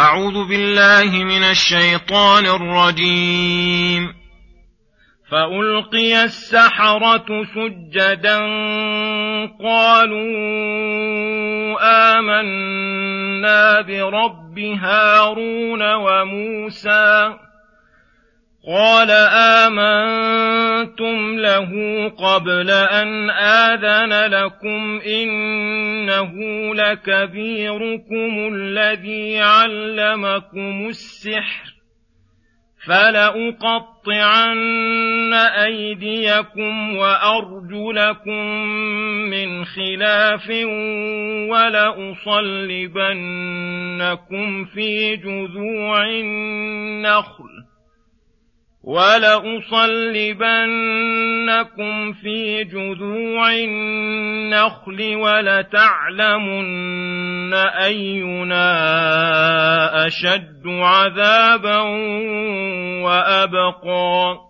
أعوذ بالله من الشيطان الرجيم. فألقي السحرة سجدا قالوا آمنا برب هارون وموسى. قال آمنتم له قبل أن آذن لكم إنه لكبيركم الذي علمكم السحر فلأقطعن أيديكم وأرجلكم من خلاف ولأصلبنكم في جذوع النخل ولأصلبنكم في جذوع النخل ولتعلمن أينا أشد عذابا وأبقى.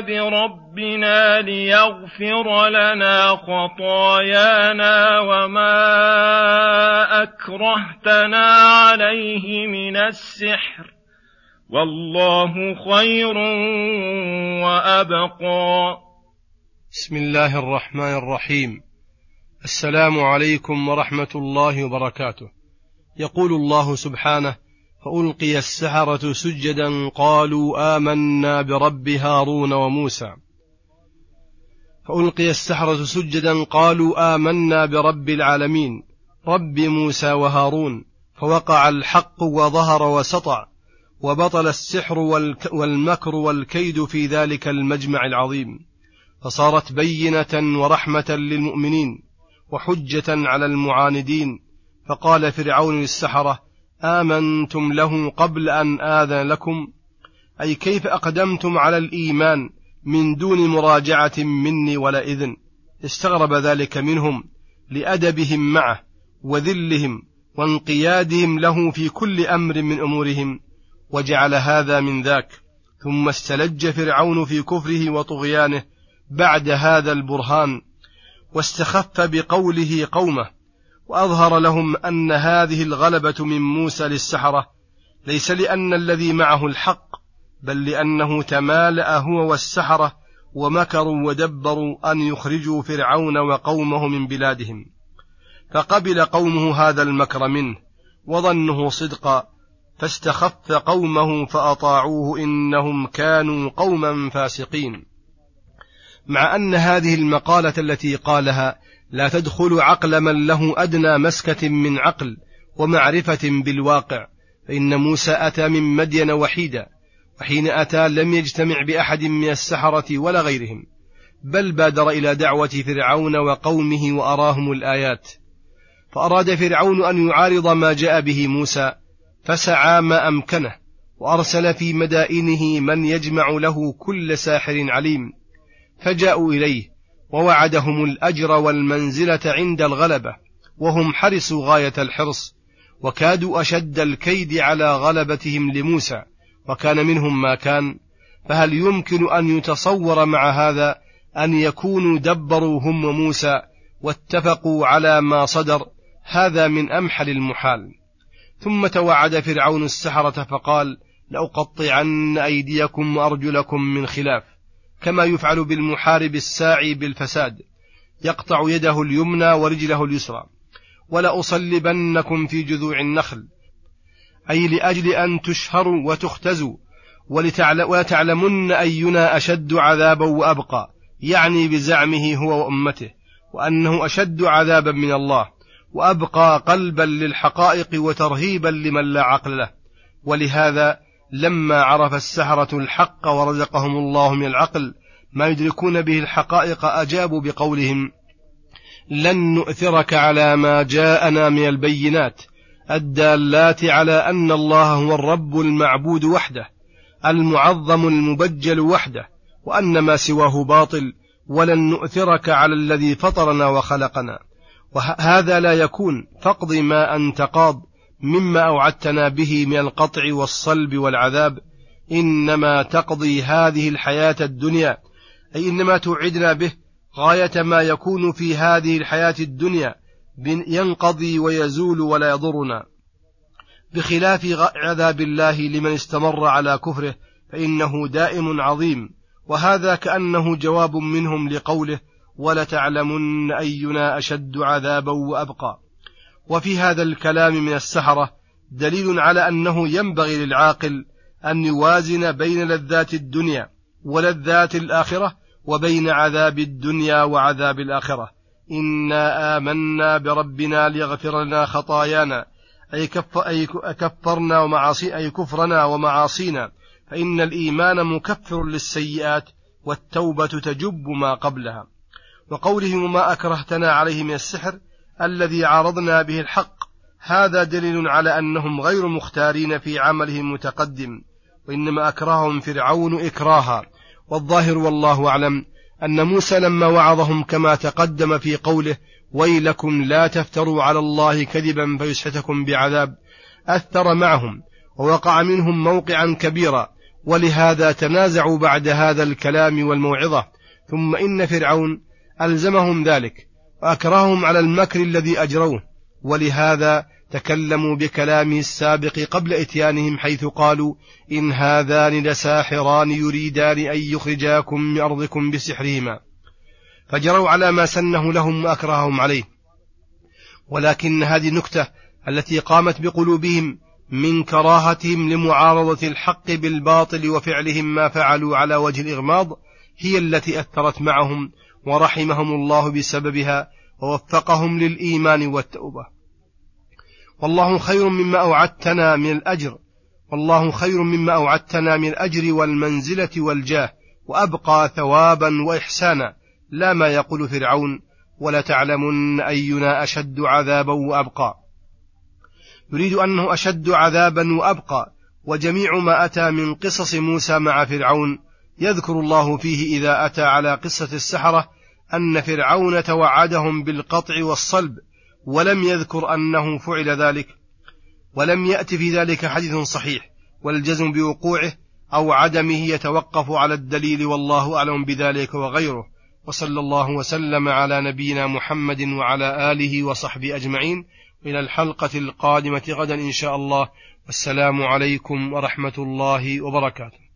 بربنا ليغفر لنا خطايانا وما أكرهتنا عليه من السحر. والله خير وأبقى. بسم الله الرحمن الرحيم. السلام عليكم ورحمة الله وبركاته. يقول الله سبحانه فألقي السحرة سجدا قالوا آمنا برب هارون وموسى. فألقي السحرة سجدا قالوا آمنا برب العالمين رب موسى وهارون. فوقع الحق وظهر وسطع وبطل السحر والمكر والكيد في ذلك المجمع العظيم. فصارت بينة ورحمة للمؤمنين وحجة على المعاندين. فقال فرعون للسحرة آمنتم له قبل أن آذن لكم؟ أي كيف أقدمتم على الإيمان من دون مراجعة مني ولا إذن؟ استغرب ذلك منهم لأدبهم معه وذلهم وانقيادهم له في كل أمر من أمورهم وجعل هذا من ذاك. ثم استلج فرعون في كفره وطغيانه بعد هذا البرهان واستخف بقوله قومه وأظهر لهم أن هذه الغلبة من موسى للسحرة ليس لأن الذي معه الحق بل لأنه تمالأ هو والسحرة ومكروا ودبروا أن يخرجوا فرعون وقومه من بلادهم. فقبل قومه هذا المكر منه وظنه صدقا فاستخف قومه فأطاعوه إنهم كانوا قوما فاسقين. مع أن هذه المقالة التي قالها لا تدخل عقل من له أدنى مسكة من عقل ومعرفة بالواقع فإن موسى أتى من مدين وحيدا وحين أتى لم يجتمع بأحد من السحرة ولا غيرهم بل بادر إلى دعوة فرعون وقومه وأراهم الآيات. فأراد فرعون أن يعارض ما جاء به موسى فسعى ما أمكنه وأرسل في مدائنه من يجمع له كل ساحر عليم فجاءوا إليه ووعدهم الأجر والمنزلة عند الغلبة وهم حرصوا غاية الحرص وكادوا أشد الكيد على غلبتهم لموسى وكان منهم ما كان فهل يمكن أن يتصور مع هذا أن يكونوا دبروا هم وموسى واتفقوا على ما صدر هذا من أمحل المحال. ثم توعد فرعون السحرة فقال لأقطعن أيديكم وأرجلكم من خلاف. كما يفعل بالمحارب الساعي بالفساد يقطع يده اليمنى ورجله اليسرى. ولأصلبنكم في جذوع النخل أي لأجل أن تشهروا وتختزوا ولتعلمن أينا أشد عذابا وأبقى يعني بزعمه هو وأمته وأنه أشد عذابا من الله وأبقى قلبا للحقائق وترهيبا لمن لا عقل له. ولهذا لما عرف السحرة الحق ورزقهم الله من العقل ما يدركون به الحقائق أجابوا بقولهم لن نؤثرك على ما جاءنا من البينات الدالات على أن الله هو الرب المعبود وحده المعظم المبجل وحده وأن ما سواه باطل ولن نؤثرك على الذي فطرنا وخلقنا وهذا لا يكون فاقض ما أنت قاض مما أوعدتنا به من القطع والصلب والعذاب إنما تقضي هذه الحياة الدنيا أي إنما توعدنا به غاية ما يكون في هذه الحياة الدنيا ينقضي ويزول ولا يضرنا. بخلاف عذاب الله لمن استمر على كفره فإنه دائم عظيم وهذا كأنه جواب منهم لقوله ولتعلمن أينا أشد عذابا وأبقى وفي هذا الكلام من السحرة دليل على أنه ينبغي للعاقل أن يوازن بين لذات الدنيا ولذات الآخرة وبين عذاب الدنيا وعذاب الآخرة. إنا آمنا بربنا ليغفر لنا خطايانا. أي, أي كفرنا ومعاصي أي كفرنا ومعاصينا. فإن الإيمان مكفر للسيئات والتوبة تجب ما قبلها. وقوله ما أكرهتنا عليه من السحر الذي عارضنا به الحق. هذا دليل على أنهم غير مختارين في عملهم المتقدم وإنما أكرههم فرعون إكراها. والظاهر والله أعلم أن موسى لما وعظهم كما تقدم في قوله ويلكم لا تفتروا على الله كذبا فيسحتكم بعذاب أثر معهم ووقع منهم موقعا كبيرا. ولهذا تنازعوا بعد هذا الكلام والموعظة. ثم إن فرعون ألزمهم ذلك. وأكرههم على المكر الذي أجروه. ولهذا تكلموا بكلامه السابق قبل إتيانهم حيث قالوا إن هذان لساحران يريدان أن يخرجاكم من أرضكم بسحرهما. فجروا على ما سنه لهم وأكرههم عليه. ولكن هذه النكتة التي قامت بقلوبهم من كراهتهم لمعارضة الحق بالباطل وفعلهم ما فعلوا على وجه الإغماض هي التي أثرت معهم ورحمهم الله بسببها ووفقهم للإيمان والتوبة. والله خير مما أوعدتنا من الأجر والله خير مما أوعدتنا من الأجر والمنزلة والجاه وأبقى ثوابا وإحسانا. لا ما يقول فرعون ولتعلمن أينا أشد عذابا وأبقى. يريد أنه أشد عذابا وأبقى وجميع ما أتى من قصص موسى مع فرعون يذكر الله فيه إذا أتى على قصة السحرة أن فرعون توعدهم بالقطع والصلب ولم يذكر أنه فعل ذلك ولم يأت في ذلك حديث صحيح والجزم بوقوعه أو عدمه يتوقف على الدليل والله أعلم بذلك وغيره. وصلى الله وسلم على نبينا محمد وعلى آله وصحبه أجمعين. إلى الحلقة القادمة غدا إن شاء الله. والسلام عليكم ورحمة الله وبركاته.